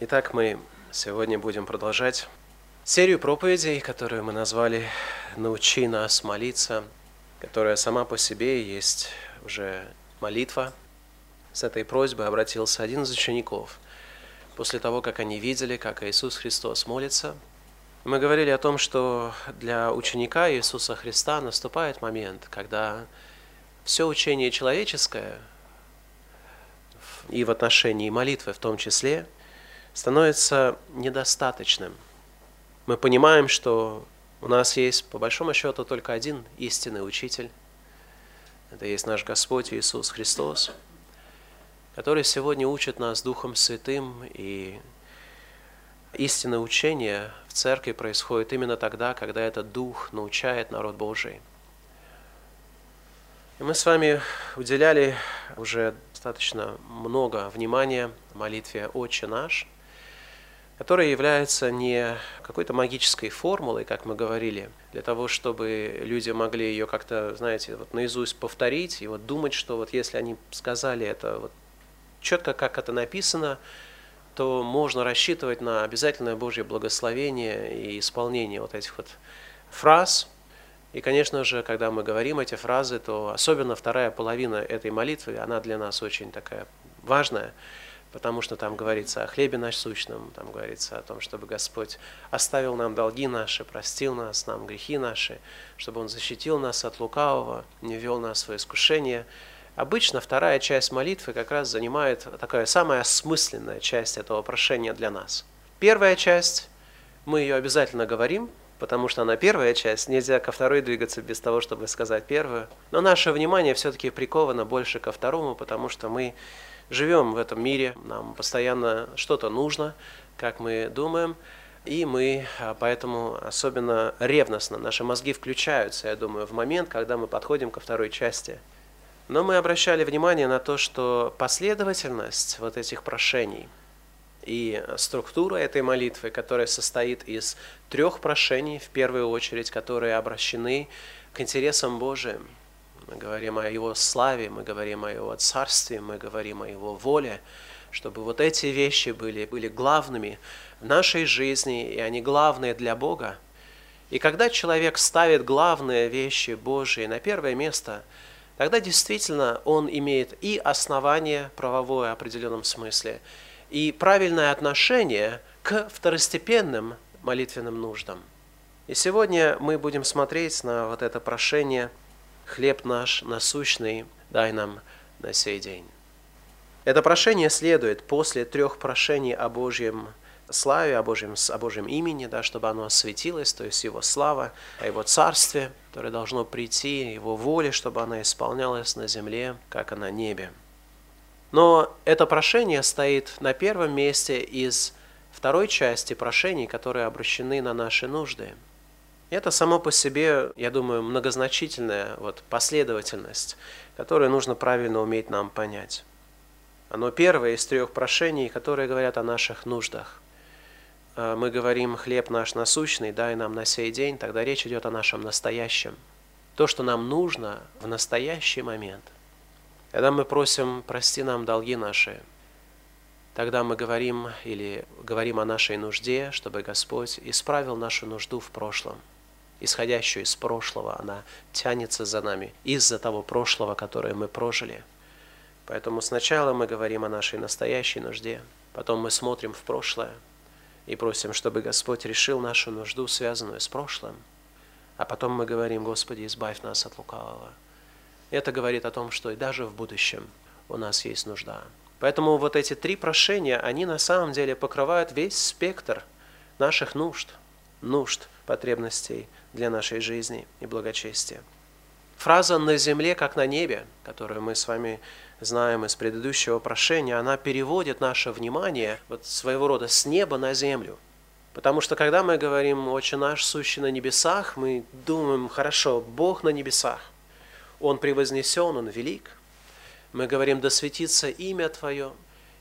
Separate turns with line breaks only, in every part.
Итак, мы сегодня будем продолжать серию проповедей, которую мы назвали «Научи нас молиться», которая сама по себе есть уже молитва. С этой просьбой обратился один из учеников. После того, как они видели, как Иисус Христос молится, мы говорили о том, что для ученика Иисуса Христа наступает момент, когда все учение человеческое, и в отношении молитвы в том числе – становится недостаточным. Мы понимаем, что у нас есть, по большому счету, только один истинный учитель. Это есть наш Господь Иисус Христос, который сегодня учит нас Духом Святым, и истинное учение в церкви происходит именно тогда, когда этот Дух научает народ Божий. И мы с вами уделяли уже достаточно много внимания молитве «Отче наш», которая является не какой-то магической формулой, как мы говорили, для того, чтобы люди могли ее как-то, знаете, вот наизусть повторить и вот думать, что вот если они сказали это вот четко, как это написано, то можно рассчитывать на обязательное Божье благословение и исполнение вот этих вот фраз. И, конечно же, когда мы говорим эти фразы, то особенно вторая половина этой молитвы, она для нас очень такая важная – потому что там говорится о хлебе насущном, там говорится о том, чтобы Господь оставил нам долги наши, простил нас, нам грехи наши, чтобы Он защитил нас от лукавого, не вел нас в искушение. Обычно вторая часть молитвы как раз занимает такая самая осмысленная часть этого прошения для нас. Первая часть, мы ее обязательно говорим, потому что она первая часть, нельзя ко второй двигаться без того, чтобы сказать первую. Но наше внимание все-таки приковано больше ко второму, потому что мы живем в этом мире, нам постоянно что-то нужно, как мы думаем, и мы а, поэтому особенно ревностно, наши мозги включаются, я думаю, в момент, когда мы подходим ко второй части. Но мы обращали внимание на то, что последовательность вот этих прошений и структура этой молитвы, которая состоит из трех прошений, в первую очередь, которые обращены к интересам Божиим – мы говорим о Его славе, мы говорим о Его царстве, мы говорим о Его воле, чтобы вот эти вещи были, были главными в нашей жизни, и они главные для Бога. И когда человек ставит главные вещи Божьи на первое место, тогда действительно он имеет и основание правовое в определенном смысле, и правильное отношение к второстепенным молитвенным нуждам. И сегодня мы будем смотреть на вот это прошение – хлеб наш насущный дай нам на сей день. Это прошение следует после трех прошений о Божьем славе, о Божьем, о Божьем имени, да, чтобы оно осветилось, то есть Его слава, о Его царстве, которое должно прийти, Его воле, чтобы она исполнялась на земле, как и на небе. Но это прошение стоит на первом месте из второй части прошений, которые обращены на наши нужды – это само по себе, я думаю, многозначительная вот последовательность, которую нужно правильно уметь нам понять. Оно первое из трех прошений, которые говорят о наших нуждах. Э, мы говорим «хлеб наш насущный, дай нам на сей день», тогда речь идет о нашем настоящем. То, что нам нужно в настоящий момент. Когда мы просим «прости нам долги наши», тогда мы говорим или говорим о нашей нужде, чтобы Господь исправил нашу нужду в прошлом – исходящую из прошлого, она тянется за нами из-за того прошлого, которое мы прожили. Поэтому сначала мы говорим о нашей настоящей нужде, потом мы смотрим в прошлое и просим, чтобы Господь решил нашу нужду, связанную с прошлым, а потом мы говорим, Господи, избавь нас от лукавого. Это говорит о том, что и даже в будущем у нас есть нужда. Поэтому вот эти три прошения, они на самом деле покрывают весь спектр наших нужд, нужд, потребностей для нашей жизни и благочестия. Фраза «на земле, как на небе», которую мы с вами знаем из предыдущего прошения, она переводит наше внимание вот своего рода с неба на землю. Потому что когда мы говорим «Отче наш, сущий на небесах», мы думаем, хорошо, Бог на небесах, Он превознесен, Он велик. Мы говорим «Да светится имя Твое»,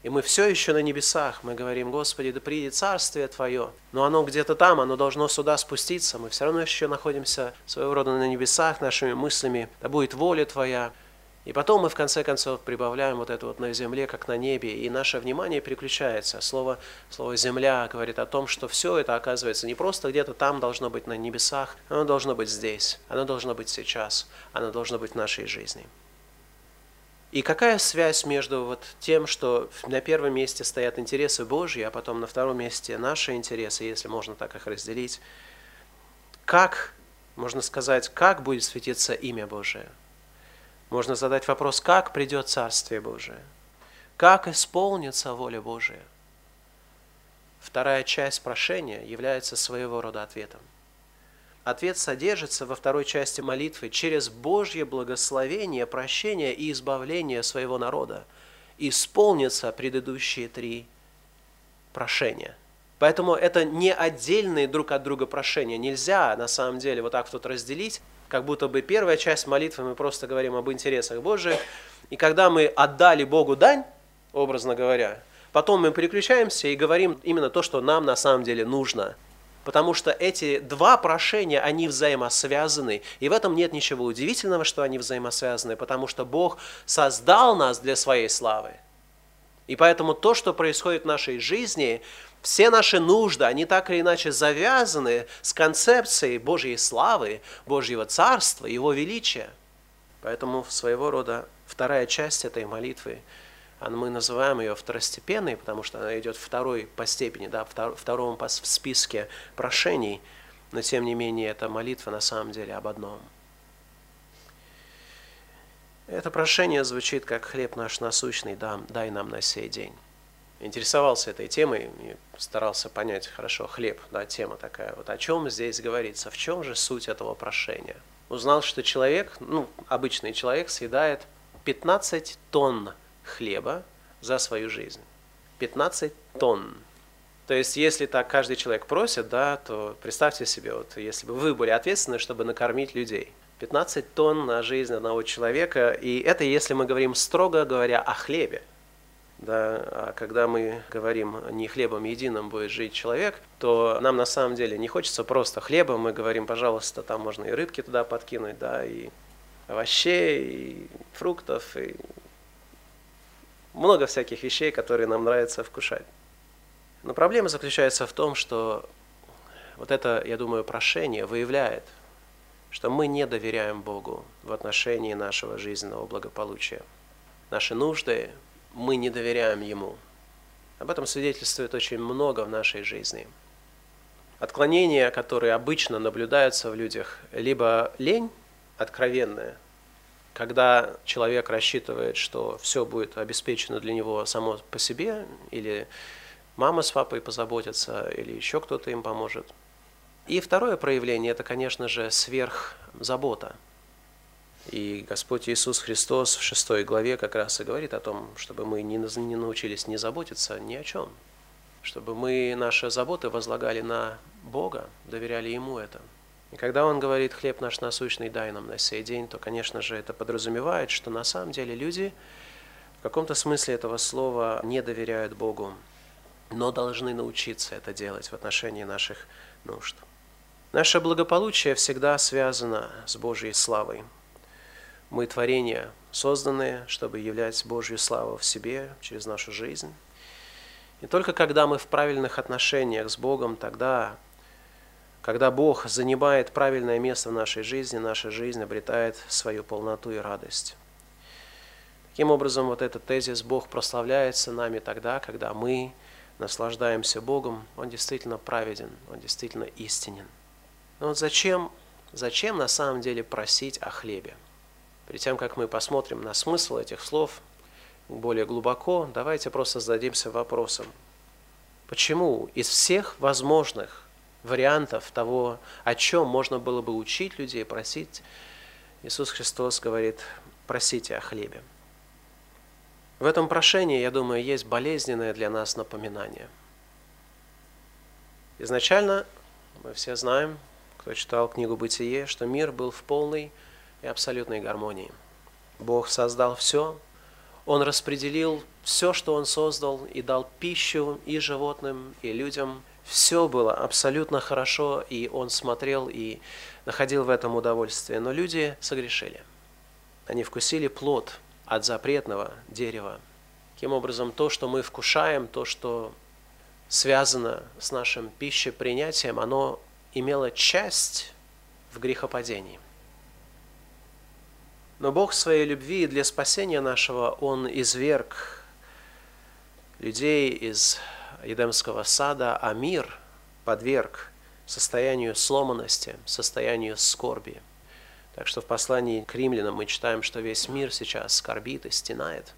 и мы все еще на небесах. Мы говорим, Господи, да придет царствие Твое. Но оно где-то там, оно должно сюда спуститься. Мы все равно еще находимся своего рода на небесах нашими мыслями. Да будет воля Твоя. И потом мы в конце концов прибавляем вот это вот на земле, как на небе, и наше внимание переключается. Слово, слово «земля» говорит о том, что все это оказывается не просто где-то там должно быть на небесах, оно должно быть здесь, оно должно быть сейчас, оно должно быть в нашей жизни. И какая связь между вот тем, что на первом месте стоят интересы Божьи, а потом на втором месте наши интересы, если можно так их разделить? Как, можно сказать, как будет светиться имя Божие? Можно задать вопрос, как придет Царствие Божие? Как исполнится воля Божия? Вторая часть прошения является своего рода ответом. Ответ содержится во второй части молитвы через Божье благословение, прощение и избавление своего народа. Исполнятся предыдущие три прошения. Поэтому это не отдельные друг от друга прошения. Нельзя на самом деле вот так вот разделить, как будто бы первая часть молитвы мы просто говорим об интересах Божьих. И когда мы отдали Богу дань, образно говоря, потом мы переключаемся и говорим именно то, что нам на самом деле нужно – Потому что эти два прошения, они взаимосвязаны. И в этом нет ничего удивительного, что они взаимосвязаны, потому что Бог создал нас для своей славы. И поэтому то, что происходит в нашей жизни, все наши нужды, они так или иначе завязаны с концепцией Божьей славы, Божьего Царства, Его величия. Поэтому своего рода вторая часть этой молитвы – мы называем ее второстепенной, потому что она идет второй по степени, да, втором в списке прошений, но тем не менее эта молитва на самом деле об одном. Это прошение звучит как «Хлеб наш насущный, дай нам на сей день». Интересовался этой темой и старался понять хорошо хлеб, да, тема такая. Вот о чем здесь говорится, в чем же суть этого прошения? Узнал, что человек, ну, обычный человек съедает 15 тонн хлеба за свою жизнь. 15 тонн. То есть, если так каждый человек просит, да, то представьте себе, вот, если бы вы были ответственны, чтобы накормить людей. 15 тонн на жизнь одного человека, и это если мы говорим строго говоря о хлебе. Да, а когда мы говорим не хлебом единым будет жить человек, то нам на самом деле не хочется просто хлеба, мы говорим, пожалуйста, там можно и рыбки туда подкинуть, да, и овощей, и фруктов, и много всяких вещей, которые нам нравится вкушать. Но проблема заключается в том, что вот это, я думаю, прошение выявляет, что мы не доверяем Богу в отношении нашего жизненного благополучия. Наши нужды мы не доверяем Ему. Об этом свидетельствует очень много в нашей жизни. Отклонения, которые обычно наблюдаются в людях, либо лень откровенная, когда человек рассчитывает, что все будет обеспечено для него само по себе, или мама с папой позаботятся, или еще кто-то им поможет. И второе проявление – это, конечно же, сверхзабота. И Господь Иисус Христос в шестой главе как раз и говорит о том, чтобы мы не, научились не заботиться ни о чем, чтобы мы наши заботы возлагали на Бога, доверяли Ему это – и когда он говорит «хлеб наш насущный дай нам на сей день», то, конечно же, это подразумевает, что на самом деле люди в каком-то смысле этого слова не доверяют Богу, но должны научиться это делать в отношении наших нужд. Наше благополучие всегда связано с Божьей славой. Мы творения, созданные, чтобы являть Божью славу в себе через нашу жизнь. И только когда мы в правильных отношениях с Богом, тогда когда Бог занимает правильное место в нашей жизни, наша жизнь обретает свою полноту и радость. Таким образом, вот этот тезис «Бог прославляется нами тогда, когда мы наслаждаемся Богом», он действительно праведен, он действительно истинен. Но вот зачем, зачем на самом деле просить о хлебе? Перед тем, как мы посмотрим на смысл этих слов более глубоко, давайте просто зададимся вопросом, почему из всех возможных вариантов того, о чем можно было бы учить людей, просить. Иисус Христос говорит, просите о хлебе. В этом прошении, я думаю, есть болезненное для нас напоминание. Изначально мы все знаем, кто читал книгу «Бытие», что мир был в полной и абсолютной гармонии. Бог создал все, Он распределил все, что Он создал, и дал пищу и животным, и людям – все было абсолютно хорошо, и он смотрел и находил в этом удовольствие. Но люди согрешили. они вкусили плод от запретного дерева. Таким образом, то, что мы вкушаем, то, что связано с нашим пищепринятием, оно имело часть в грехопадении. Но Бог своей любви для спасения нашего, Он изверг людей из Едемского сада, а мир подверг состоянию сломанности, состоянию скорби. Так что в послании к римлянам мы читаем, что весь мир сейчас скорбит и стенает.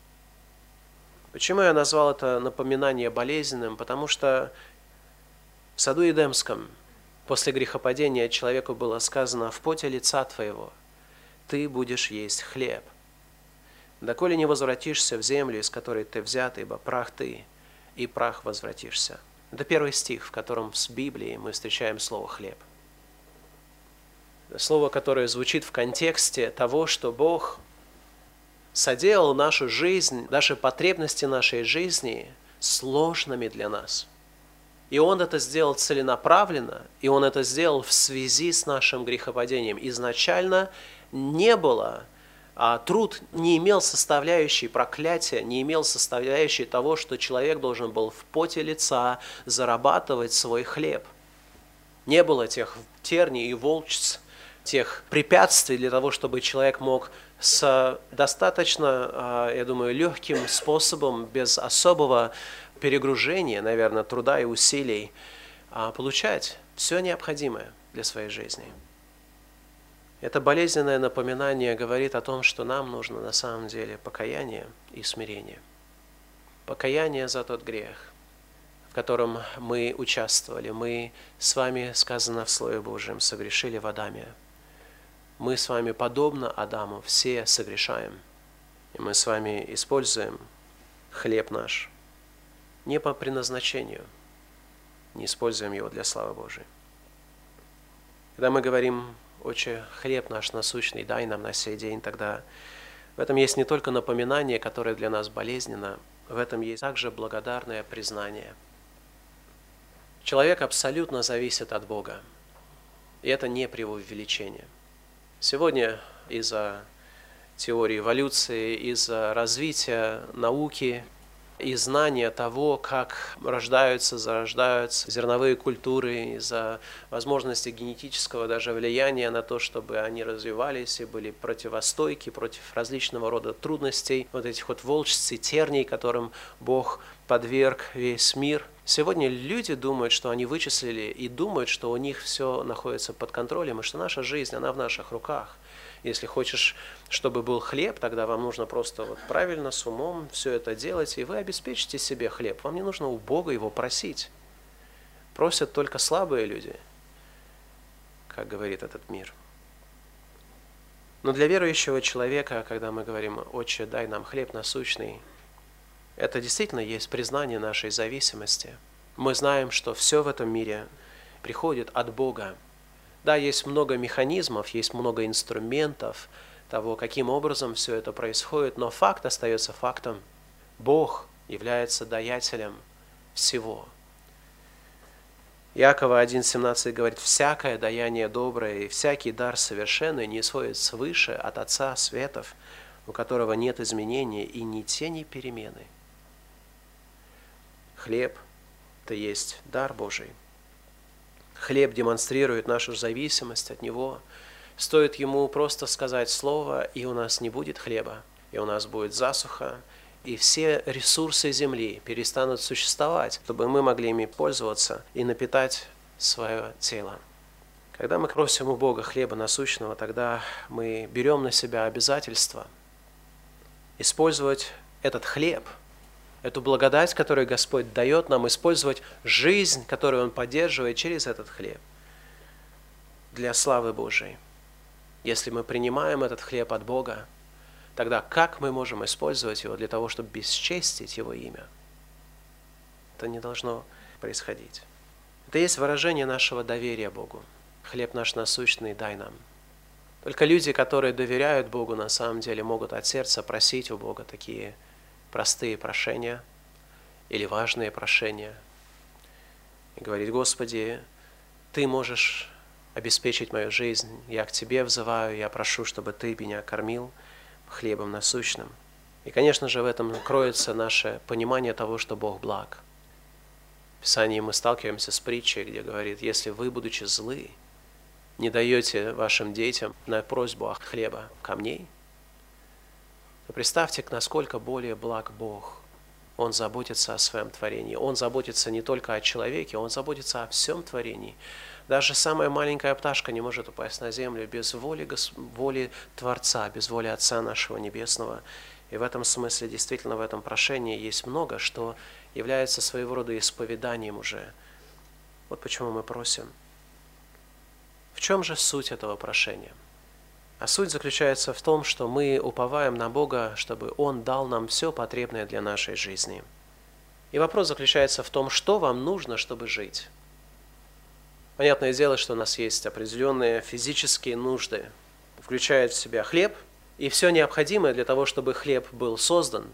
Почему я назвал это напоминание болезненным? Потому что в саду Едемском после грехопадения человеку было сказано «в поте лица твоего ты будешь есть хлеб». «Доколе не возвратишься в землю, из которой ты взят, ибо прах ты, и прах возвратишься». Это первый стих, в котором с Библии мы встречаем слово «хлеб». Слово, которое звучит в контексте того, что Бог соделал нашу жизнь, наши потребности нашей жизни сложными для нас. И Он это сделал целенаправленно, и Он это сделал в связи с нашим грехопадением. Изначально не было труд не имел составляющей проклятия, не имел составляющей того, что человек должен был в поте лица зарабатывать свой хлеб. Не было тех терний и волчц, тех препятствий для того, чтобы человек мог с достаточно, а, я думаю, легким способом, без особого перегружения, наверное, труда и усилий, а, получать все необходимое для своей жизни. Это болезненное напоминание говорит о том, что нам нужно на самом деле покаяние и смирение. Покаяние за тот грех, в котором мы участвовали. Мы с вами, сказано в Слове Божьем, согрешили в Адаме. Мы с вами, подобно Адаму, все согрешаем. И мы с вами используем хлеб наш не по предназначению, не используем его для славы Божией. Когда мы говорим Отче, хлеб наш насущный дай нам на сей день, тогда в этом есть не только напоминание, которое для нас болезненно, в этом есть также благодарное признание. Человек абсолютно зависит от Бога, и это не преувеличение. Сегодня из-за теории эволюции, из-за развития науки, и знания того, как рождаются, зарождаются зерновые культуры, из-за возможности генетического даже влияния на то, чтобы они развивались и были противостойки против различного рода трудностей, вот этих вот волчц и терний, которым Бог подверг весь мир. Сегодня люди думают, что они вычислили и думают, что у них все находится под контролем, и что наша жизнь, она в наших руках. Если хочешь, чтобы был хлеб, тогда вам нужно просто вот правильно, с умом все это делать, и вы обеспечите себе хлеб. Вам не нужно у Бога его просить. Просят только слабые люди, как говорит этот мир. Но для верующего человека, когда мы говорим «Отче, дай нам хлеб насущный», это действительно есть признание нашей зависимости. Мы знаем, что все в этом мире приходит от Бога, да, есть много механизмов, есть много инструментов того, каким образом все это происходит, но факт остается фактом. Бог является даятелем всего. Якова 1.17 говорит, «Всякое даяние доброе и всякий дар совершенный не исходит свыше от Отца Светов, у которого нет изменения и ни тени перемены». Хлеб – это есть дар Божий – Хлеб демонстрирует нашу зависимость от Него. Стоит Ему просто сказать слово, и у нас не будет хлеба, и у нас будет засуха, и все ресурсы земли перестанут существовать, чтобы мы могли ими пользоваться и напитать свое тело. Когда мы просим у Бога хлеба насущного, тогда мы берем на себя обязательство использовать этот хлеб – эту благодать, которую Господь дает нам, использовать жизнь, которую Он поддерживает через этот хлеб для славы Божией. Если мы принимаем этот хлеб от Бога, тогда как мы можем использовать его для того, чтобы бесчестить Его имя? Это не должно происходить. Это есть выражение нашего доверия Богу. Хлеб наш насущный дай нам. Только люди, которые доверяют Богу, на самом деле могут от сердца просить у Бога такие простые прошения или важные прошения. И говорит, Господи, Ты можешь обеспечить мою жизнь, я к Тебе взываю, я прошу, чтобы Ты меня кормил хлебом насущным. И, конечно же, в этом кроется наше понимание того, что Бог благ. В Писании мы сталкиваемся с притчей, где говорит, если вы, будучи злы, не даете вашим детям на просьбу о хлеба камней, то представьте, насколько более благ Бог. Он заботится о своем творении. Он заботится не только о человеке, Он заботится о всем творении. Даже самая маленькая пташка не может упасть на землю без воли, воли Творца, без воли Отца нашего Небесного. И в этом смысле, действительно, в этом прошении есть много, что является своего рода исповеданием уже. Вот почему мы просим. В чем же суть этого прошения? А суть заключается в том, что мы уповаем на Бога, чтобы Он дал нам все потребное для нашей жизни. И вопрос заключается в том, что вам нужно, чтобы жить. Понятное дело, что у нас есть определенные физические нужды, включая в себя хлеб и все необходимое для того, чтобы хлеб был создан.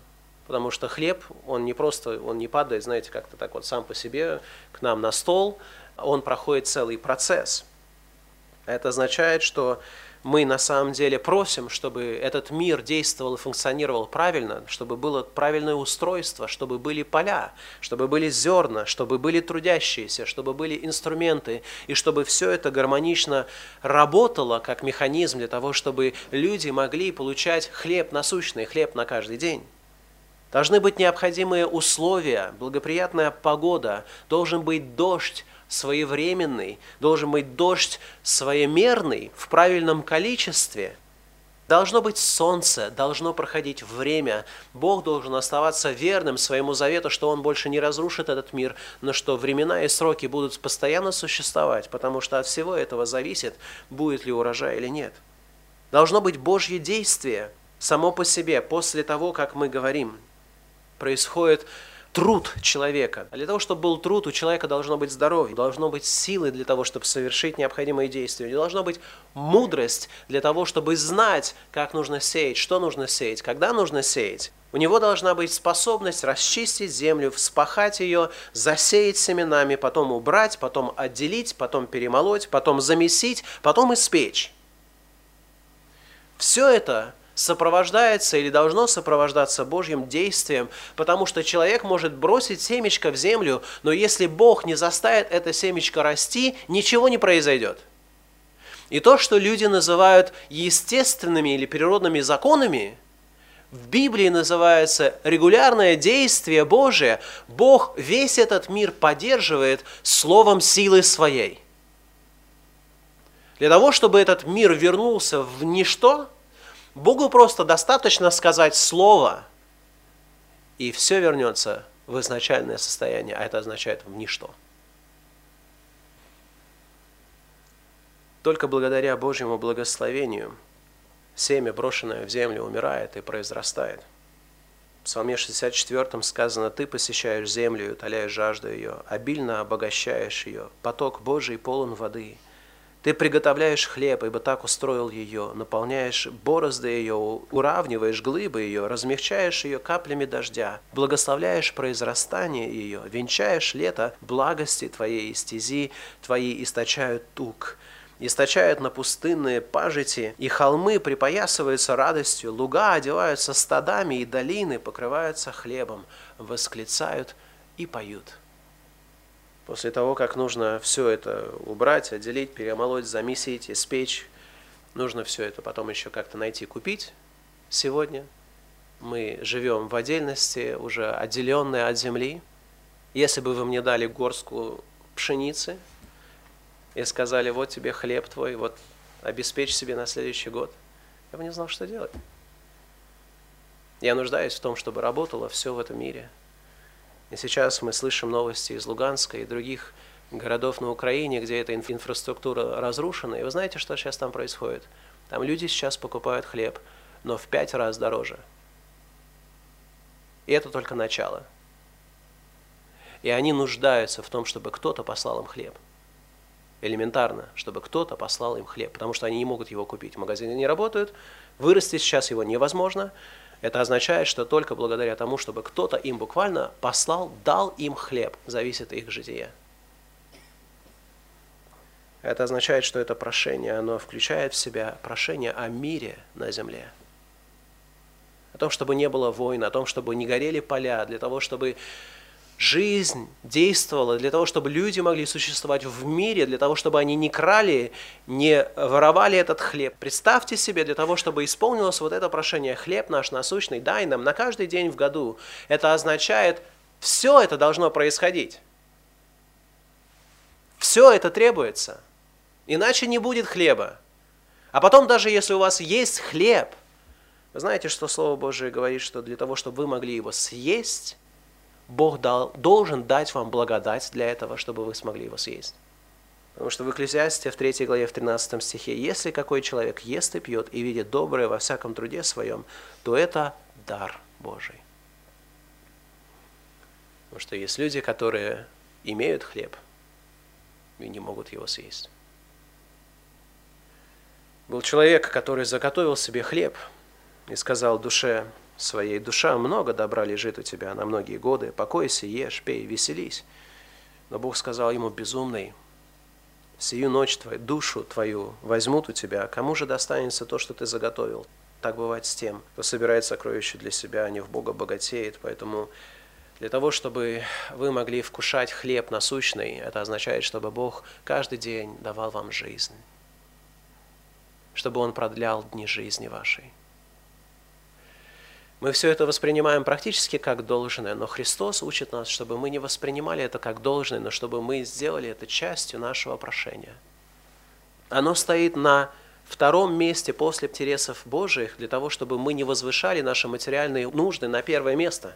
Потому что хлеб, он не просто, он не падает, знаете, как-то так вот сам по себе к нам на стол, он проходит целый процесс. Это означает, что мы на самом деле просим, чтобы этот мир действовал и функционировал правильно, чтобы было правильное устройство, чтобы были поля, чтобы были зерна, чтобы были трудящиеся, чтобы были инструменты, и чтобы все это гармонично работало как механизм для того, чтобы люди могли получать хлеб насущный, хлеб на каждый день. Должны быть необходимые условия, благоприятная погода, должен быть дождь, своевременный, должен быть дождь своемерный в правильном количестве. Должно быть солнце, должно проходить время. Бог должен оставаться верным своему завету, что Он больше не разрушит этот мир, но что времена и сроки будут постоянно существовать, потому что от всего этого зависит, будет ли урожай или нет. Должно быть Божье действие само по себе, после того, как мы говорим. Происходит труд человека. А для того, чтобы был труд, у человека должно быть здоровье, должно быть силы для того, чтобы совершить необходимые действия, и должна быть мудрость для того, чтобы знать, как нужно сеять, что нужно сеять, когда нужно сеять. У него должна быть способность расчистить землю, вспахать ее, засеять семенами, потом убрать, потом отделить, потом перемолоть, потом замесить, потом испечь. Все это сопровождается или должно сопровождаться Божьим действием, потому что человек может бросить семечко в землю, но если Бог не заставит это семечко расти, ничего не произойдет. И то, что люди называют естественными или природными законами, в Библии называется регулярное действие Божие. Бог весь этот мир поддерживает словом силы своей. Для того, чтобы этот мир вернулся в ничто – Богу просто достаточно сказать слово, и все вернется в изначальное состояние, а это означает в ничто. Только благодаря Божьему благословению семя, брошенное в землю, умирает и произрастает. В Псалме 64 сказано, «Ты посещаешь землю и утоляешь жажду ее, обильно обогащаешь ее, поток Божий полон воды». Ты приготовляешь хлеб, ибо так устроил ее, наполняешь борозды ее, уравниваешь глыбы ее, размягчаешь ее каплями дождя, благословляешь произрастание ее, венчаешь лето благости твоей стези, твои источают тук источают на пустынные пажити, и холмы припоясываются радостью, луга одеваются стадами, и долины покрываются хлебом, восклицают и поют. После того, как нужно все это убрать, отделить, перемолоть, замесить, испечь, нужно все это потом еще как-то найти, купить сегодня. Мы живем в отдельности, уже отделенные от земли. Если бы вы мне дали горстку пшеницы и сказали, вот тебе хлеб твой, вот обеспечь себе на следующий год, я бы не знал, что делать. Я нуждаюсь в том, чтобы работало все в этом мире – и сейчас мы слышим новости из Луганска и других городов на Украине, где эта инфраструктура разрушена. И вы знаете, что сейчас там происходит? Там люди сейчас покупают хлеб, но в пять раз дороже. И это только начало. И они нуждаются в том, чтобы кто-то послал им хлеб. Элементарно, чтобы кто-то послал им хлеб, потому что они не могут его купить. Магазины не работают, вырасти сейчас его невозможно, это означает, что только благодаря тому, чтобы кто-то им буквально послал, дал им хлеб, зависит их житие. Это означает, что это прошение, оно включает в себя прошение о мире на земле. о том, чтобы не было войн, о том, чтобы не горели поля, для того, чтобы жизнь действовала, для того, чтобы люди могли существовать в мире, для того, чтобы они не крали, не воровали этот хлеб. Представьте себе, для того, чтобы исполнилось вот это прошение «Хлеб наш насущный, дай нам на каждый день в году». Это означает, все это должно происходить. Все это требуется. Иначе не будет хлеба. А потом, даже если у вас есть хлеб, вы знаете, что Слово Божие говорит, что для того, чтобы вы могли его съесть, Бог дал, должен дать вам благодать для этого, чтобы вы смогли его съесть. Потому что в Экклезиасте в 3 главе, в 13 стихе, если какой человек ест и пьет и видит доброе во всяком труде своем, то это дар Божий. Потому что есть люди, которые имеют хлеб и не могут его съесть. Был человек, который заготовил себе хлеб и сказал душе, своей. Душа много добра лежит у тебя на многие годы. Покойся, ешь, пей, веселись. Но Бог сказал ему, безумный, сию ночь твою, душу твою возьмут у тебя, кому же достанется то, что ты заготовил? Так бывает с тем, кто собирает сокровища для себя, а не в Бога богатеет. Поэтому для того, чтобы вы могли вкушать хлеб насущный, это означает, чтобы Бог каждый день давал вам жизнь, чтобы Он продлял дни жизни вашей. Мы все это воспринимаем практически как должное, но Христос учит нас, чтобы мы не воспринимали это как должное, но чтобы мы сделали это частью нашего прошения. Оно стоит на втором месте после интересов Божьих для того, чтобы мы не возвышали наши материальные нужды на первое место.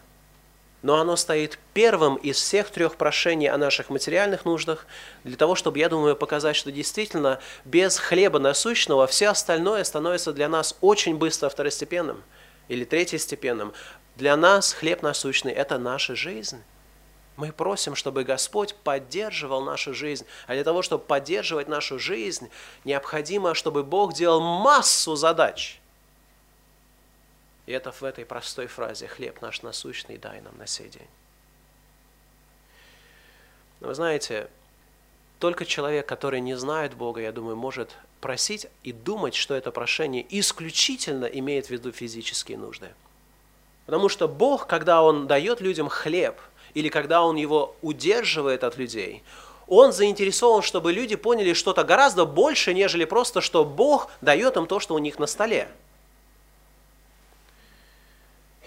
Но оно стоит первым из всех трех прошений о наших материальных нуждах для того, чтобы, я думаю, показать, что действительно без хлеба насущного все остальное становится для нас очень быстро второстепенным – или третьестепенным. Для нас хлеб насущный – это наша жизнь. Мы просим, чтобы Господь поддерживал нашу жизнь. А для того, чтобы поддерживать нашу жизнь, необходимо, чтобы Бог делал массу задач. И это в этой простой фразе «хлеб наш насущный дай нам на сей день». Но вы знаете, только человек, который не знает Бога, я думаю, может просить и думать, что это прошение исключительно имеет в виду физические нужды. Потому что Бог, когда Он дает людям хлеб, или когда Он его удерживает от людей, Он заинтересован, чтобы люди поняли что-то гораздо больше, нежели просто, что Бог дает им то, что у них на столе.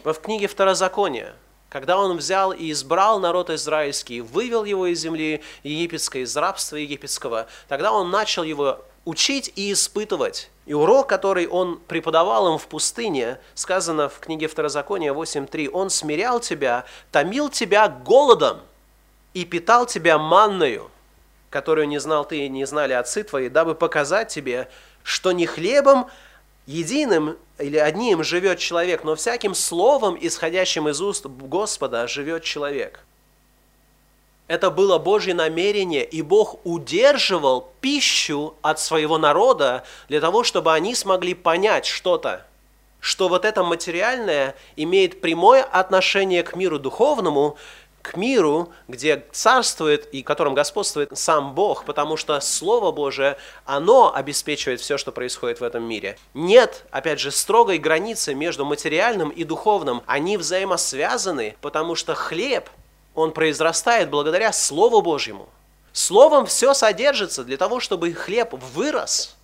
В книге Второзакония когда он взял и избрал народ израильский, вывел его из земли египетской, из рабства египетского, тогда он начал его учить и испытывать. И урок, который он преподавал им в пустыне, сказано в книге Второзакония 8.3, «Он смирял тебя, томил тебя голодом и питал тебя манною, которую не знал ты и не знали отцы твои, дабы показать тебе, что не хлебом единым или одним живет человек, но всяким словом, исходящим из уст Господа, живет человек. Это было Божье намерение, и Бог удерживал пищу от своего народа для того, чтобы они смогли понять что-то, что вот это материальное имеет прямое отношение к миру духовному, к миру, где царствует и которым господствует сам Бог, потому что Слово Божие, оно обеспечивает все, что происходит в этом мире. Нет, опять же, строгой границы между материальным и духовным. Они взаимосвязаны, потому что хлеб, он произрастает благодаря Слову Божьему. Словом все содержится для того, чтобы хлеб вырос.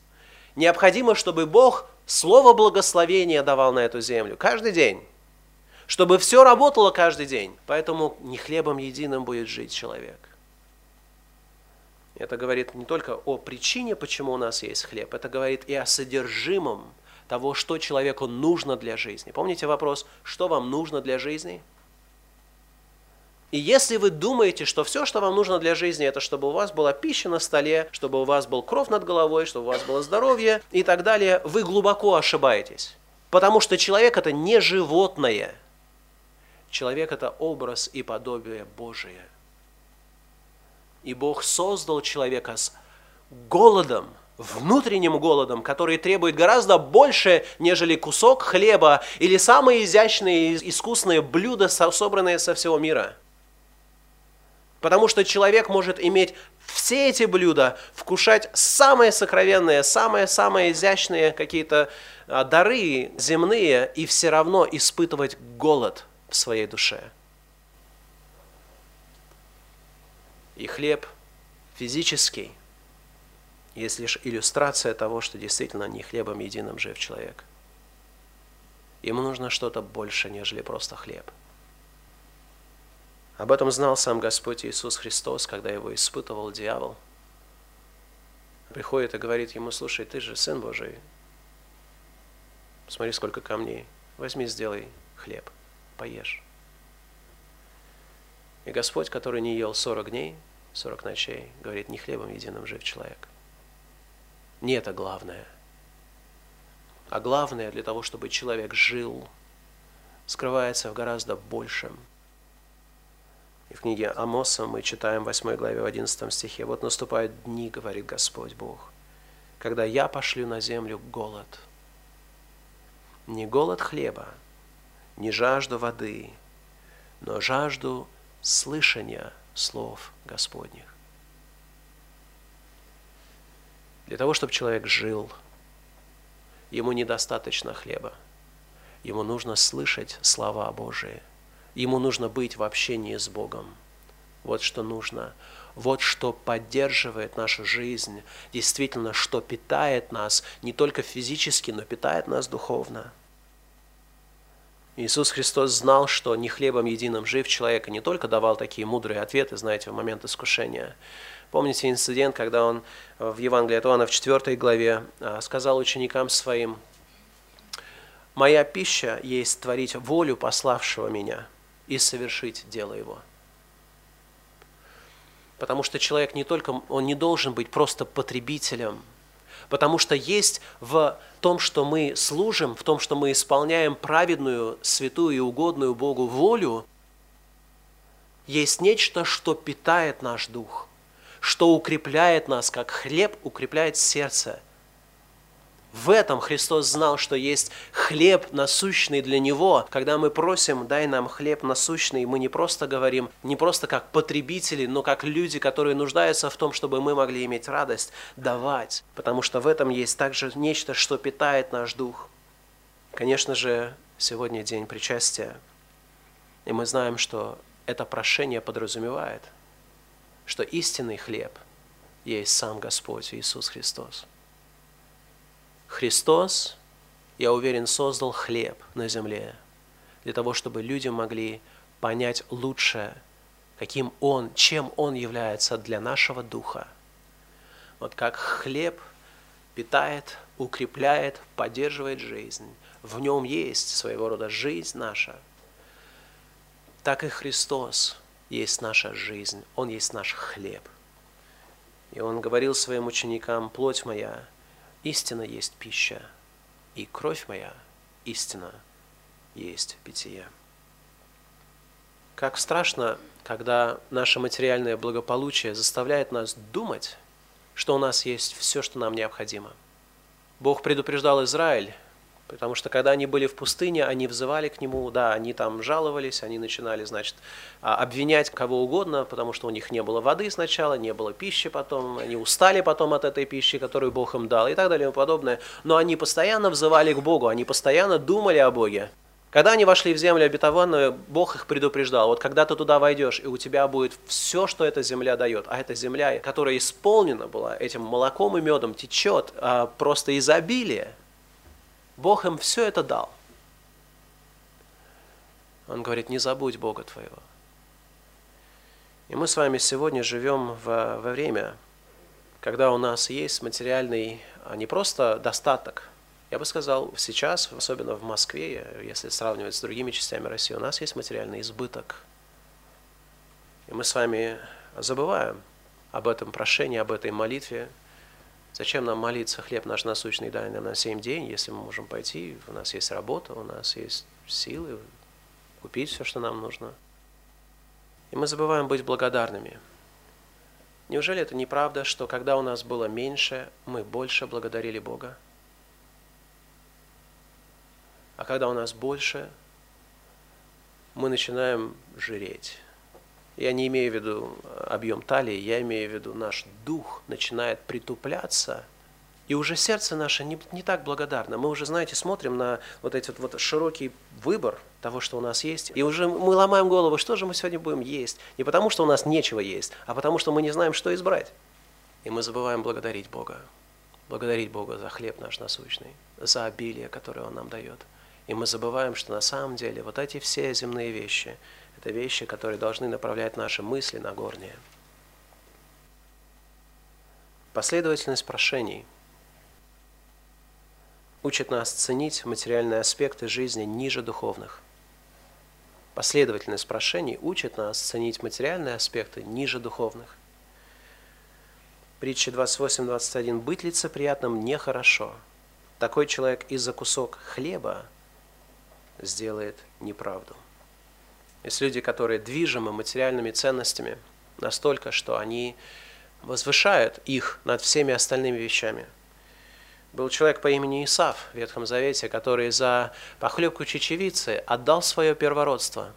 Необходимо, чтобы Бог Слово благословения давал на эту землю каждый день чтобы все работало каждый день. Поэтому не хлебом единым будет жить человек. Это говорит не только о причине, почему у нас есть хлеб, это говорит и о содержимом того, что человеку нужно для жизни. Помните вопрос, что вам нужно для жизни? И если вы думаете, что все, что вам нужно для жизни, это чтобы у вас была пища на столе, чтобы у вас был кров над головой, чтобы у вас было здоровье и так далее, вы глубоко ошибаетесь. Потому что человек это не животное – Человек – это образ и подобие Божие. И Бог создал человека с голодом, внутренним голодом, который требует гораздо больше, нежели кусок хлеба или самые изящные искусные блюда, собранные со всего мира. Потому что человек может иметь все эти блюда, вкушать самые сокровенные, самые-самые изящные какие-то а, дары земные и все равно испытывать голод в своей душе. И хлеб физический есть лишь иллюстрация того, что действительно не хлебом единым жив человек. Ему нужно что-то больше, нежели просто хлеб. Об этом знал сам Господь Иисус Христос, когда его испытывал дьявол. Приходит и говорит ему, слушай, ты же Сын Божий, Смотри, сколько камней. Возьми, сделай хлеб, поешь. И Господь, который не ел 40 дней, 40 ночей, говорит, не хлебом единым жив человек. Не это главное. А главное для того, чтобы человек жил, скрывается в гораздо большем. И в книге Амоса мы читаем в 8 главе в 11 стихе, «Вот наступают дни, — говорит Господь Бог, — когда я пошлю на землю голод — не голод хлеба, не жажду воды, но жажду слышания слов Господних. Для того, чтобы человек жил, ему недостаточно хлеба. Ему нужно слышать слова Божии. Ему нужно быть в общении с Богом. Вот что нужно. Вот что поддерживает нашу жизнь, действительно, что питает нас не только физически, но питает нас духовно. Иисус Христос знал, что не хлебом единым жив человек, и не только давал такие мудрые ответы, знаете, в момент искушения. Помните инцидент, когда он в Евангелии от Иоанна в 4 главе а, сказал ученикам своим, «Моя пища есть творить волю пославшего меня и совершить дело его». Потому что человек не только, он не должен быть просто потребителем, потому что есть в том, что мы служим, в том, что мы исполняем праведную, святую и угодную Богу волю, есть нечто, что питает наш дух, что укрепляет нас, как хлеб укрепляет сердце – в этом Христос знал, что есть хлеб насущный для Него. Когда мы просим, дай нам хлеб насущный, мы не просто говорим, не просто как потребители, но как люди, которые нуждаются в том, чтобы мы могли иметь радость, давать. Потому что в этом есть также нечто, что питает наш дух. Конечно же, сегодня день причастия. И мы знаем, что это прошение подразумевает, что истинный хлеб есть сам Господь Иисус Христос. Христос, я уверен, создал хлеб на земле для того, чтобы люди могли понять лучше, каким Он, чем Он является для нашего духа. Вот как хлеб питает, укрепляет, поддерживает жизнь. В нем есть своего рода жизнь наша. Так и Христос есть наша жизнь. Он есть наш хлеб. И Он говорил своим ученикам, плоть моя – истина есть пища, и кровь моя истина есть питье. Как страшно, когда наше материальное благополучие заставляет нас думать, что у нас есть все, что нам необходимо. Бог предупреждал Израиль Потому что когда они были в пустыне, они взывали к нему, да, они там жаловались, они начинали, значит, а, обвинять кого угодно, потому что у них не было воды сначала, не было пищи потом, они устали потом от этой пищи, которую Бог им дал и так далее и подобное. Но они постоянно взывали к Богу, они постоянно думали о Боге. Когда они вошли в землю обетованную, Бог их предупреждал, вот когда ты туда войдешь, и у тебя будет все, что эта земля дает, а эта земля, которая исполнена была этим молоком и медом, течет а, просто изобилие, Бог им все это дал. Он говорит, не забудь Бога твоего. И мы с вами сегодня живем в, во время, когда у нас есть материальный а не просто достаток. Я бы сказал, сейчас, особенно в Москве, если сравнивать с другими частями России, у нас есть материальный избыток. И мы с вами забываем об этом прошении, об этой молитве, Зачем нам молиться, хлеб наш насущный дай нам на семь день, если мы можем пойти, у нас есть работа, у нас есть силы купить все, что нам нужно. И мы забываем быть благодарными. Неужели это неправда, что когда у нас было меньше, мы больше благодарили Бога? А когда у нас больше, мы начинаем жиреть. Я не имею в виду объем талии, я имею в виду наш дух начинает притупляться, и уже сердце наше не, не так благодарно. Мы уже, знаете, смотрим на вот этот вот широкий выбор того, что у нас есть, и уже мы ломаем голову, что же мы сегодня будем есть. Не потому, что у нас нечего есть, а потому, что мы не знаем, что избрать. И мы забываем благодарить Бога. Благодарить Бога за хлеб наш насущный, за обилие, которое Он нам дает. И мы забываем, что на самом деле вот эти все земные вещи – это вещи, которые должны направлять наши мысли на горние. Последовательность прошений учит нас ценить материальные аспекты жизни ниже духовных. Последовательность прошений учит нас ценить материальные аспекты ниже духовных. Притча 28-21. «Быть лицеприятным нехорошо. Такой человек из-за кусок хлеба сделает неправду». Есть люди, которые движимы материальными ценностями настолько, что они возвышают их над всеми остальными вещами. Был человек по имени Исав в Ветхом Завете, который за похлебку чечевицы отдал свое первородство,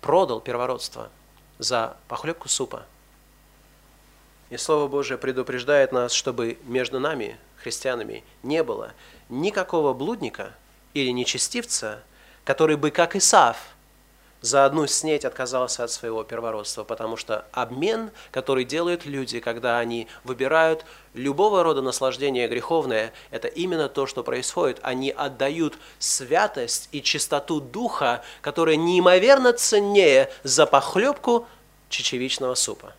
продал первородство за похлебку супа – и Слово Божие предупреждает нас, чтобы между нами, христианами, не было никакого блудника или нечестивца, который бы, как Исав, за одну снеть отказался от своего первородства, потому что обмен, который делают люди, когда они выбирают любого рода наслаждение греховное, это именно то, что происходит. Они отдают святость и чистоту духа, которая неимоверно ценнее за похлебку чечевичного супа.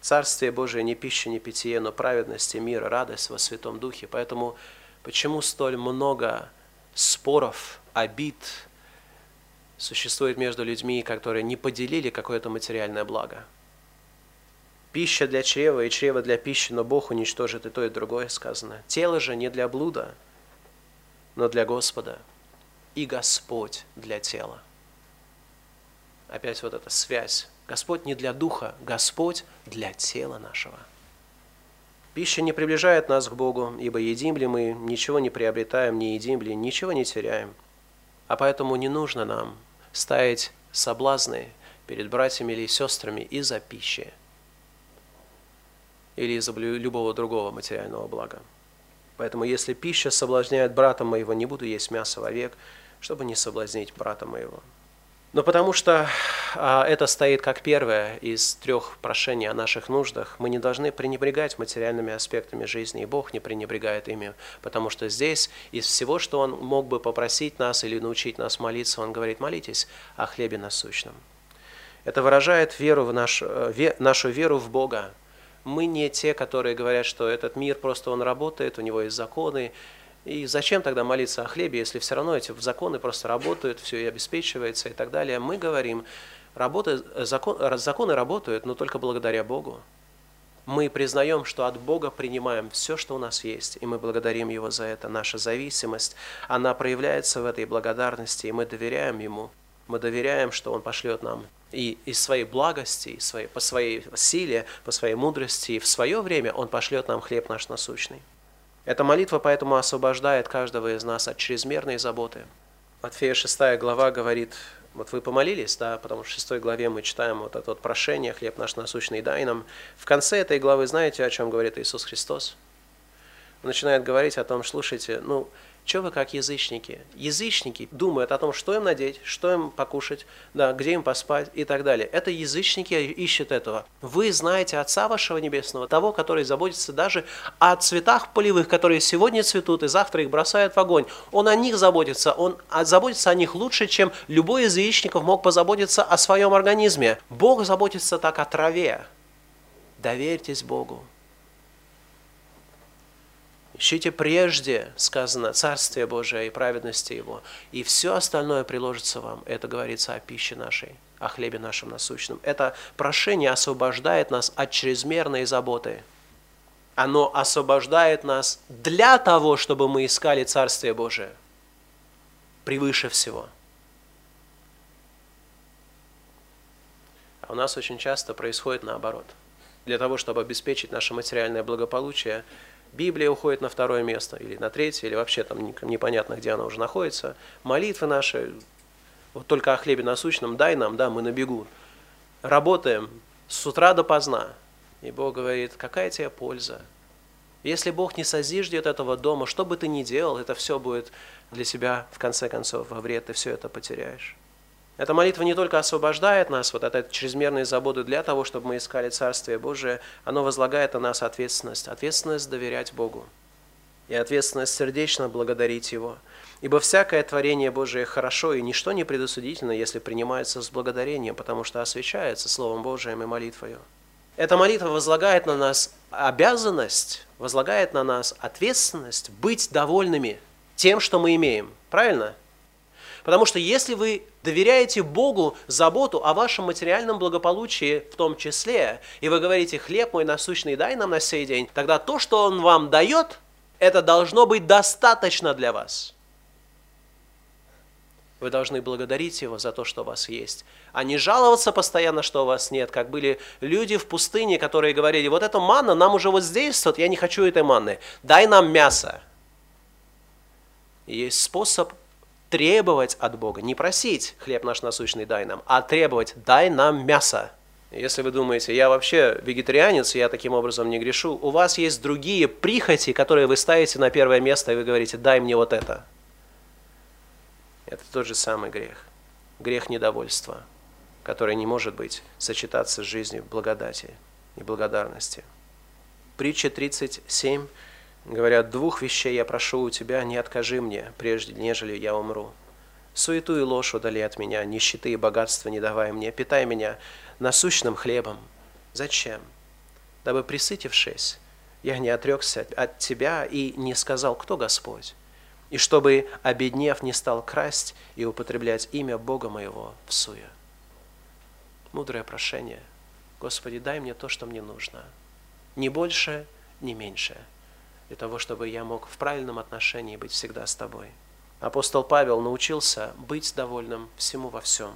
Царствие Божие не пища, не питье, но праведность и мир, радость во Святом Духе. Поэтому почему столь много споров, обид существует между людьми, которые не поделили какое-то материальное благо? Пища для чрева и чрево для пищи, но Бог уничтожит и то, и другое сказано. Тело же не для блуда, но для Господа, и Господь для тела. Опять вот эта связь Господь не для духа, Господь для тела нашего. Пища не приближает нас к Богу, ибо едим ли мы, ничего не приобретаем, не едим ли, ничего не теряем. А поэтому не нужно нам ставить соблазны перед братьями или сестрами из-за пищи или из-за любого другого материального блага. Поэтому если пища соблазняет брата моего, не буду есть мясо вовек, чтобы не соблазнить брата моего. Но потому что а, это стоит как первое из трех прошений о наших нуждах, мы не должны пренебрегать материальными аспектами жизни, и Бог не пренебрегает ими, потому что здесь из всего, что Он мог бы попросить нас или научить нас молиться, Он говорит, молитесь о хлебе насущном. Это выражает веру в наш, э, ве, нашу веру в Бога. Мы не те, которые говорят, что этот мир просто он работает, у него есть законы, и зачем тогда молиться о хлебе, если все равно эти законы просто работают, все и обеспечивается и так далее. Мы говорим, работа, закон, законы работают, но только благодаря Богу. Мы признаем, что от Бога принимаем все, что у нас есть, и мы благодарим Его за это. Наша зависимость, она проявляется в этой благодарности, и мы доверяем Ему. Мы доверяем, что Он пошлет нам и из своей благости, и своей, по своей силе, по своей мудрости, и в свое время Он пошлет нам хлеб наш насущный. Эта молитва поэтому освобождает каждого из нас от чрезмерной заботы. Матфея 6 глава говорит, вот вы помолились, да, потому что в 6 главе мы читаем вот это вот прошение, хлеб наш насущный дай нам. В конце этой главы знаете, о чем говорит Иисус Христос? Он начинает говорить о том, слушайте, ну, что вы как язычники? Язычники думают о том, что им надеть, что им покушать, да, где им поспать и так далее. Это язычники ищут этого. Вы знаете Отца вашего Небесного, того, который заботится даже о цветах полевых, которые сегодня цветут и завтра их бросают в огонь. Он о них заботится, он заботится о них лучше, чем любой из язычников мог позаботиться о своем организме. Бог заботится так о траве. Доверьтесь Богу. Ищите прежде, сказано, Царствие Божие и праведности Его, и все остальное приложится вам. Это говорится о пище нашей, о хлебе нашем насущном. Это прошение освобождает нас от чрезмерной заботы. Оно освобождает нас для того, чтобы мы искали Царствие Божие превыше всего. А у нас очень часто происходит наоборот. Для того, чтобы обеспечить наше материальное благополучие – Библия уходит на второе место, или на третье, или вообще там непонятно, где она уже находится. Молитвы наши Вот только о хлебе насущном дай нам, да, мы на бегу. Работаем с утра до поздна. И Бог говорит, какая тебе польза? Если Бог не созиждет этого дома, что бы ты ни делал, это все будет для тебя, в конце концов, во вред, ты все это потеряешь. Эта молитва не только освобождает нас вот от этой чрезмерной заботы для того, чтобы мы искали Царствие Божие, оно возлагает на нас ответственность. Ответственность доверять Богу. И ответственность сердечно благодарить Его. Ибо всякое творение Божие хорошо, и ничто не предосудительно, если принимается с благодарением, потому что освящается Словом Божиим и молитвою. Эта молитва возлагает на нас обязанность, возлагает на нас ответственность быть довольными тем, что мы имеем. Правильно? Потому что если вы доверяете Богу заботу о вашем материальном благополучии в том числе, и вы говорите, хлеб мой насущный дай нам на сей день, тогда то, что Он вам дает, это должно быть достаточно для вас. Вы должны благодарить Его за то, что у вас есть, а не жаловаться постоянно, что у вас нет, как были люди в пустыне, которые говорили, вот эта манна нам уже вот здесь, вот я не хочу этой манны, дай нам мясо. Есть способ требовать от Бога, не просить хлеб наш насущный дай нам, а требовать дай нам мясо. Если вы думаете, я вообще вегетарианец, я таким образом не грешу, у вас есть другие прихоти, которые вы ставите на первое место, и вы говорите, дай мне вот это. Это тот же самый грех. Грех недовольства, который не может быть сочетаться с жизнью благодати и благодарности. Притча 37 Говорят, двух вещей я прошу у тебя, не откажи мне, прежде нежели я умру. Суету и ложь удали от меня, нищеты и богатства не давай мне, питай меня насущным хлебом. Зачем? Дабы присытившись, я не отрекся от тебя и не сказал, кто Господь, и чтобы, обеднев, не стал красть и употреблять имя Бога моего в суе. Мудрое прошение. Господи, дай мне то, что мне нужно. Ни больше, ни меньше – для того, чтобы я мог в правильном отношении быть всегда с тобой. Апостол Павел научился быть довольным всему во всем.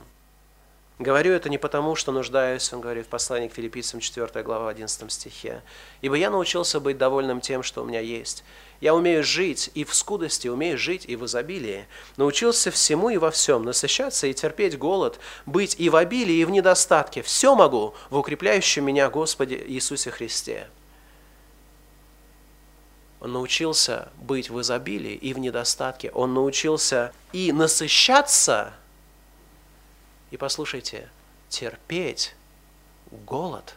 Говорю это не потому, что нуждаюсь, он говорит в послании к филиппийцам 4 глава 11 стихе, «Ибо я научился быть довольным тем, что у меня есть. Я умею жить и в скудости, умею жить и в изобилии. Научился всему и во всем, насыщаться и терпеть голод, быть и в обилии, и в недостатке. Все могу в укрепляющем меня Господе Иисусе Христе». Он научился быть в изобилии и в недостатке. Он научился и насыщаться, и, послушайте, терпеть голод.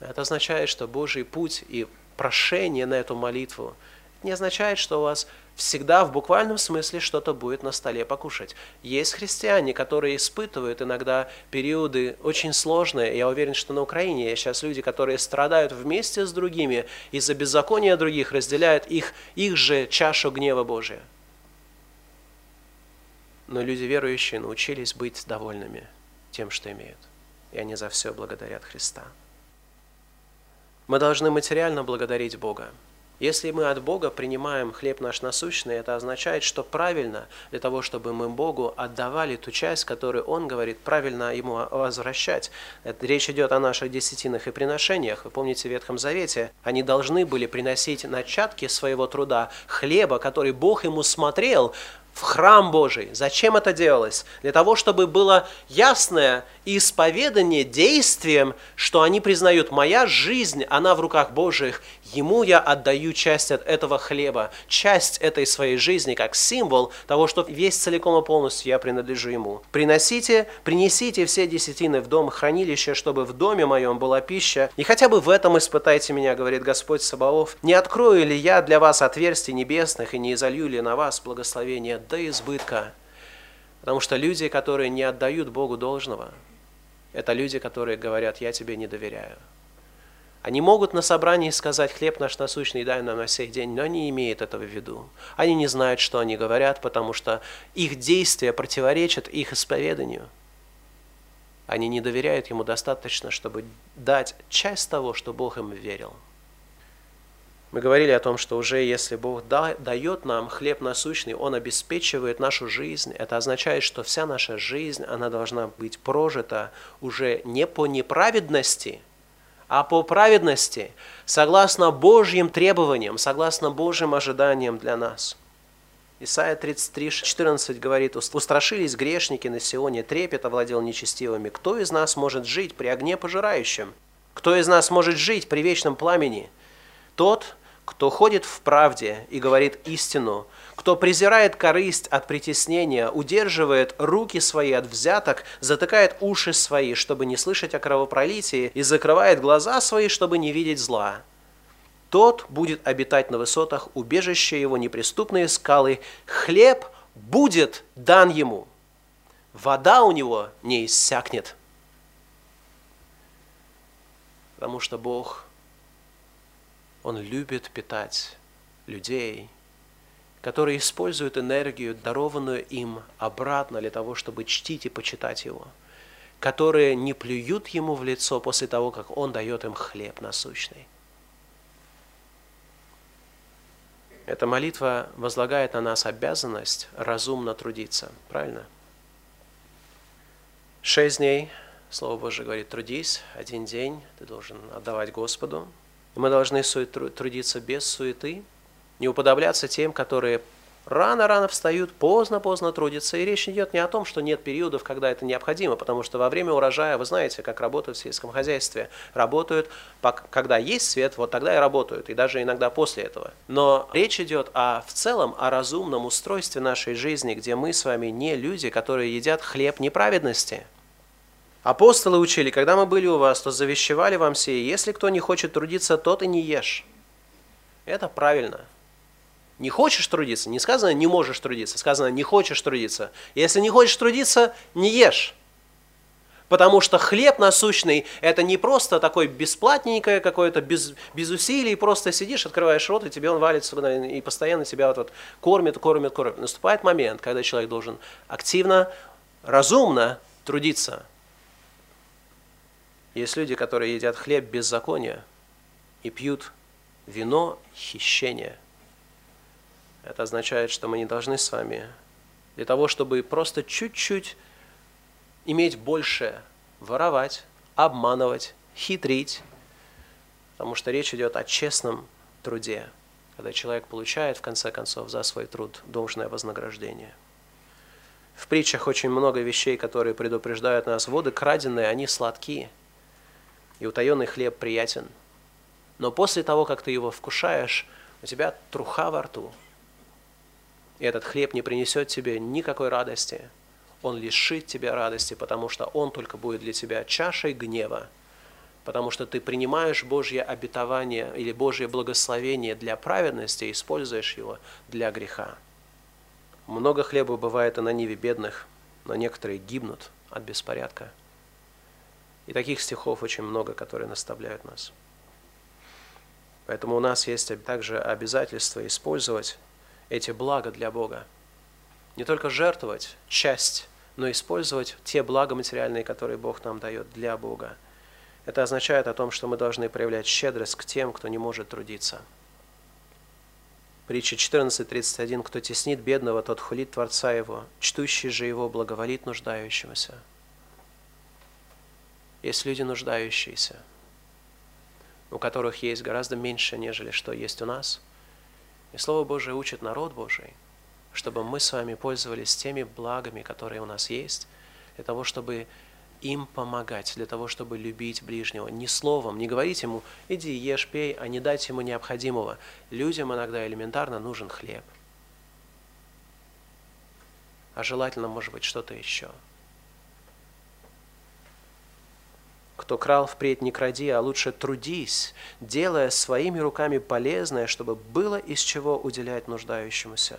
Это означает, что Божий путь и прошение на эту молитву не означает, что у вас всегда в буквальном смысле что-то будет на столе покушать. Есть христиане, которые испытывают иногда периоды очень сложные. Я уверен, что на Украине сейчас люди, которые страдают вместе с другими из-за беззакония других, разделяют их, их же чашу гнева Божия. Но люди верующие научились быть довольными тем, что имеют. И они за все благодарят Христа. Мы должны материально благодарить Бога. Если мы от Бога принимаем хлеб наш насущный, это означает, что правильно для того, чтобы мы Богу отдавали ту часть, которую Он говорит, правильно Ему возвращать. Это, речь идет о наших десятинах и приношениях. Вы помните в Ветхом Завете, они должны были приносить начатки своего труда, хлеба, который Бог ему смотрел, в храм Божий. Зачем это делалось? Для того, чтобы было ясное исповедание действием, что они признают, моя жизнь, она в руках Божьих, ему я отдаю часть от этого хлеба, часть этой своей жизни, как символ того, что весь целиком и полностью я принадлежу ему. Приносите, принесите все десятины в дом хранилище, чтобы в доме моем была пища, и хотя бы в этом испытайте меня, говорит Господь Сабаоф, не открою ли я для вас отверстий небесных и не изолью ли на вас благословение до избытка. Потому что люди, которые не отдают Богу должного, это люди, которые говорят, я тебе не доверяю. Они могут на собрании сказать, хлеб наш насущный дай нам на сей день, но не имеют этого в виду. Они не знают, что они говорят, потому что их действия противоречат их исповеданию. Они не доверяют ему достаточно, чтобы дать часть того, что Бог им верил. Мы говорили о том, что уже если Бог да, дает нам хлеб насущный, Он обеспечивает нашу жизнь. Это означает, что вся наша жизнь, она должна быть прожита уже не по неправедности, а по праведности, согласно Божьим требованиям, согласно Божьим ожиданиям для нас. Исайя 33, 14 говорит, «Устрашились грешники на Сионе, трепет овладел нечестивыми. Кто из нас может жить при огне пожирающем? Кто из нас может жить при вечном пламени? Тот, кто ходит в правде и говорит истину, кто презирает корысть от притеснения, удерживает руки свои от взяток, затыкает уши свои, чтобы не слышать о кровопролитии, и закрывает глаза свои, чтобы не видеть зла. Тот будет обитать на высотах, убежище его неприступные скалы, хлеб будет дан ему, вода у него не иссякнет. Потому что Бог – он любит питать людей, которые используют энергию, дарованную им обратно для того, чтобы чтить и почитать Его, которые не плюют Ему в лицо после того, как Он дает им хлеб насущный. Эта молитва возлагает на нас обязанность разумно трудиться. Правильно? Шесть дней, Слово Божие говорит, трудись, один день ты должен отдавать Господу, мы должны трудиться без суеты, не уподобляться тем, которые рано-рано встают, поздно-поздно трудятся. И речь идет не о том, что нет периодов, когда это необходимо, потому что во время урожая, вы знаете, как работают в сельском хозяйстве. Работают, когда есть свет, вот тогда и работают, и даже иногда после этого. Но речь идет о, в целом о разумном устройстве нашей жизни, где мы с вами не люди, которые едят хлеб неправедности – Апостолы учили, когда мы были у вас, то завещевали вам сие, если кто не хочет трудиться, тот и не ешь. Это правильно. Не хочешь трудиться, не сказано не можешь трудиться, сказано не хочешь трудиться. Если не хочешь трудиться, не ешь. Потому что хлеб насущный – это не просто такой бесплатненькое какое-то, без, без усилий, просто сидишь, открываешь рот, и тебе он валится, и постоянно тебя вот, вот кормит, кормит, кормит. Наступает момент, когда человек должен активно, разумно трудиться – есть люди, которые едят хлеб беззакония и пьют вино хищения. Это означает, что мы не должны с вами для того, чтобы просто чуть-чуть иметь больше, воровать, обманывать, хитрить, потому что речь идет о честном труде, когда человек получает, в конце концов, за свой труд должное вознаграждение. В притчах очень много вещей, которые предупреждают нас. Воды краденые, они сладкие – и утаенный хлеб приятен. Но после того, как ты его вкушаешь, у тебя труха во рту. И этот хлеб не принесет тебе никакой радости. Он лишит тебя радости, потому что он только будет для тебя чашей гнева, потому что ты принимаешь Божье обетование или Божье благословение для праведности и используешь его для греха. Много хлеба бывает и на ниве бедных, но некоторые гибнут от беспорядка. И таких стихов очень много, которые наставляют нас. Поэтому у нас есть также обязательство использовать эти блага для Бога. Не только жертвовать часть, но использовать те блага материальные, которые Бог нам дает для Бога. Это означает о том, что мы должны проявлять щедрость к тем, кто не может трудиться. Притча 14.31. «Кто теснит бедного, тот хулит Творца его, чтущий же его благоволит нуждающегося». Есть люди нуждающиеся, у которых есть гораздо меньше, нежели что есть у нас. И Слово Божие учит народ Божий, чтобы мы с вами пользовались теми благами, которые у нас есть, для того, чтобы им помогать, для того, чтобы любить ближнего. Не словом, не говорить ему, иди, ешь, пей, а не дать ему необходимого. Людям иногда элементарно нужен хлеб. А желательно, может быть, что-то еще – Кто крал, впредь не кради, а лучше трудись, делая своими руками полезное, чтобы было из чего уделять нуждающемуся.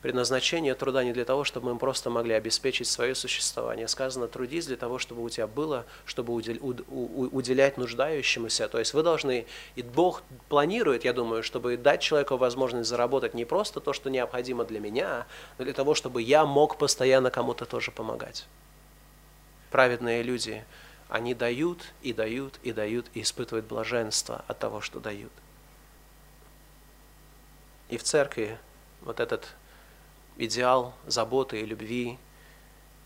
Предназначение труда не для того, чтобы мы просто могли обеспечить свое существование. Сказано, трудись для того, чтобы у тебя было, чтобы уделять нуждающемуся. То есть вы должны, и Бог планирует, я думаю, чтобы дать человеку возможность заработать не просто то, что необходимо для меня, но для того, чтобы я мог постоянно кому-то тоже помогать праведные люди, они дают и дают и дают и испытывают блаженство от того, что дают. И в церкви вот этот идеал заботы и любви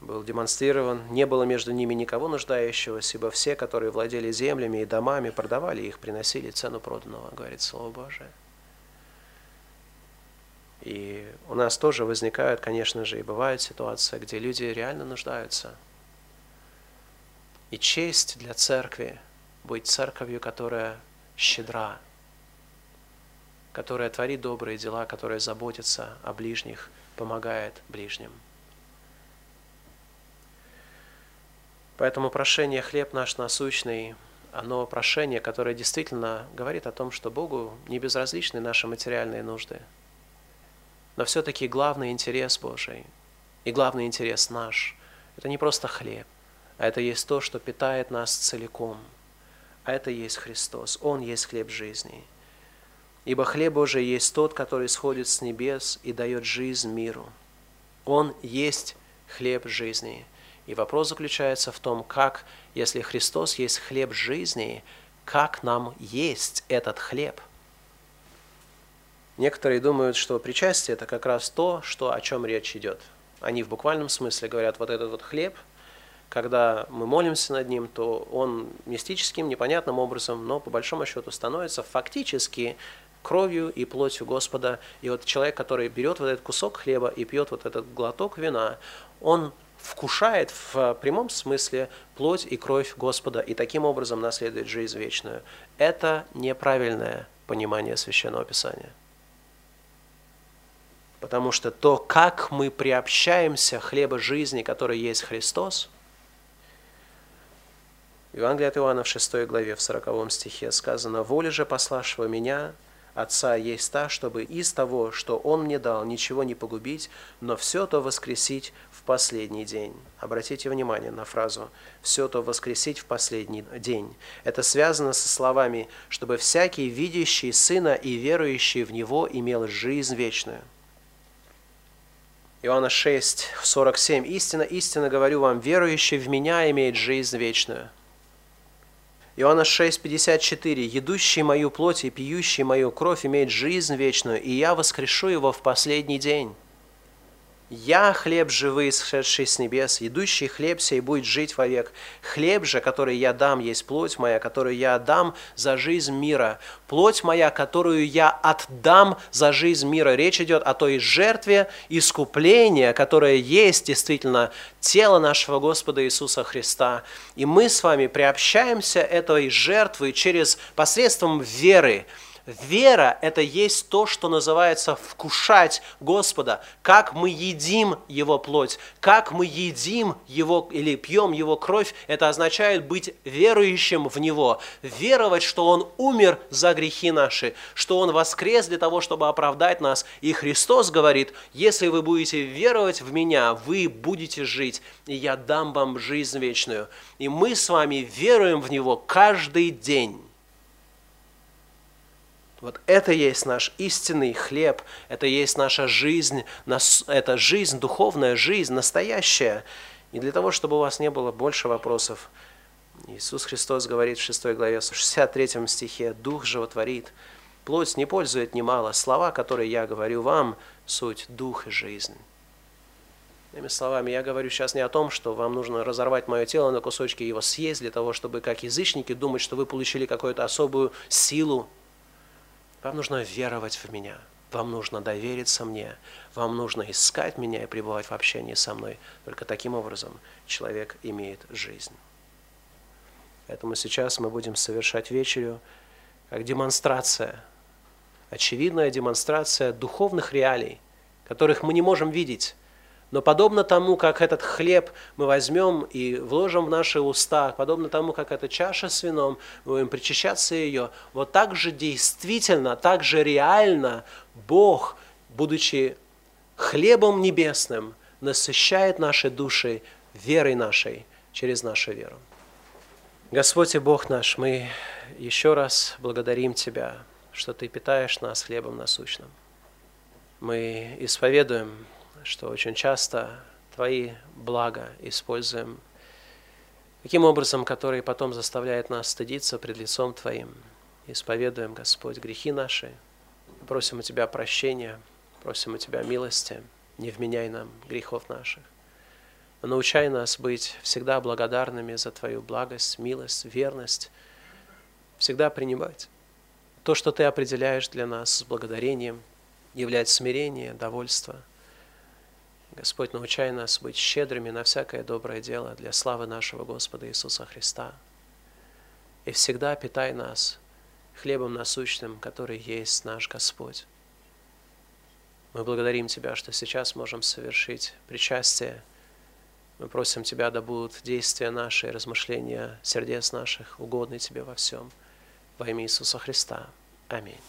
был демонстрирован. Не было между ними никого нуждающегося, ибо все, которые владели землями и домами, продавали их, приносили цену проданного, говорит Слово Божие. И у нас тоже возникают, конечно же, и бывают ситуации, где люди реально нуждаются. И честь для церкви быть церковью, которая щедра, которая творит добрые дела, которая заботится о ближних, помогает ближним. Поэтому прошение «Хлеб наш насущный» оно прошение, которое действительно говорит о том, что Богу не безразличны наши материальные нужды. Но все-таки главный интерес Божий и главный интерес наш – это не просто хлеб, а это есть то, что питает нас целиком. А это есть Христос. Он есть хлеб жизни. Ибо хлеб Божий есть тот, который сходит с небес и дает жизнь миру. Он есть хлеб жизни – и вопрос заключается в том, как, если Христос есть хлеб жизни, как нам есть этот хлеб? Некоторые думают, что причастие – это как раз то, что, о чем речь идет. Они в буквальном смысле говорят, вот этот вот хлеб, когда мы молимся над ним, то он мистическим, непонятным образом, но по большому счету становится фактически кровью и плотью Господа. И вот человек, который берет вот этот кусок хлеба и пьет вот этот глоток вина, он вкушает в прямом смысле плоть и кровь Господа и таким образом наследует жизнь вечную. Это неправильное понимание Священного Писания. Потому что то, как мы приобщаемся хлеба жизни, который есть Христос, в Евангелии от Иоанна в 6 главе, в 40 стихе сказано, «Воля же пославшего меня – Отца есть та, чтобы из того, что Он мне дал, ничего не погубить, но все то воскресить в последний день. Обратите внимание на фразу «все то воскресить в последний день». Это связано со словами «чтобы всякий, видящий Сына и верующий в Него, имел жизнь вечную». Иоанна 6, 47. «Истина, истинно говорю вам, верующий в Меня имеет жизнь вечную». Иоанна 6,54. «Едущий мою плоть и пьющий мою кровь имеет жизнь вечную, и я воскрешу его в последний день». «Я хлеб живый, сшедший с небес, идущий хлеб сей будет жить вовек. Хлеб же, который я дам, есть плоть моя, которую я отдам за жизнь мира. Плоть моя, которую я отдам за жизнь мира». Речь идет о той жертве искупления, которая есть действительно тело нашего Господа Иисуса Христа. И мы с вами приобщаемся этой жертвы через посредством веры, Вера – это есть то, что называется вкушать Господа, как мы едим Его плоть, как мы едим Его или пьем Его кровь, это означает быть верующим в Него, веровать, что Он умер за грехи наши, что Он воскрес для того, чтобы оправдать нас. И Христос говорит, если вы будете веровать в Меня, вы будете жить, и я дам вам жизнь вечную. И мы с вами веруем в Него каждый день. Вот это есть наш истинный хлеб, это есть наша жизнь, это жизнь, духовная жизнь, настоящая. И для того, чтобы у вас не было больше вопросов, Иисус Христос говорит в 6 главе, в 63 стихе, «Дух животворит, плоть не пользует немало, слова, которые я говорю вам, суть дух и жизнь». Иными словами, я говорю сейчас не о том, что вам нужно разорвать мое тело на кусочки и его съесть для того, чтобы, как язычники, думать, что вы получили какую-то особую силу, вам нужно веровать в меня. Вам нужно довериться мне. Вам нужно искать меня и пребывать в общении со мной. Только таким образом человек имеет жизнь. Поэтому сейчас мы будем совершать вечерю как демонстрация, очевидная демонстрация духовных реалий, которых мы не можем видеть, но подобно тому, как этот хлеб мы возьмем и вложим в наши уста, подобно тому, как эта чаша с вином, мы будем причащаться ее, вот так же действительно, так же реально Бог, будучи хлебом небесным, насыщает наши души верой нашей через нашу веру. Господь и Бог наш, мы еще раз благодарим Тебя, что Ты питаешь нас хлебом насущным. Мы исповедуем что очень часто Твои блага используем таким образом, который потом заставляет нас стыдиться пред лицом Твоим. Исповедуем, Господь, грехи наши, просим у Тебя прощения, просим у Тебя милости, не вменяй нам грехов наших. Научай нас быть всегда благодарными за Твою благость, милость, верность, всегда принимать то, что Ты определяешь для нас с благодарением – являть смирение, довольство. Господь, научай нас быть щедрыми на всякое доброе дело для славы нашего Господа Иисуса Христа. И всегда питай нас хлебом насущным, который есть наш Господь. Мы благодарим Тебя, что сейчас можем совершить причастие. Мы просим Тебя, да будут действия наши, размышления сердец наших угодны Тебе во всем. Во имя Иисуса Христа. Аминь.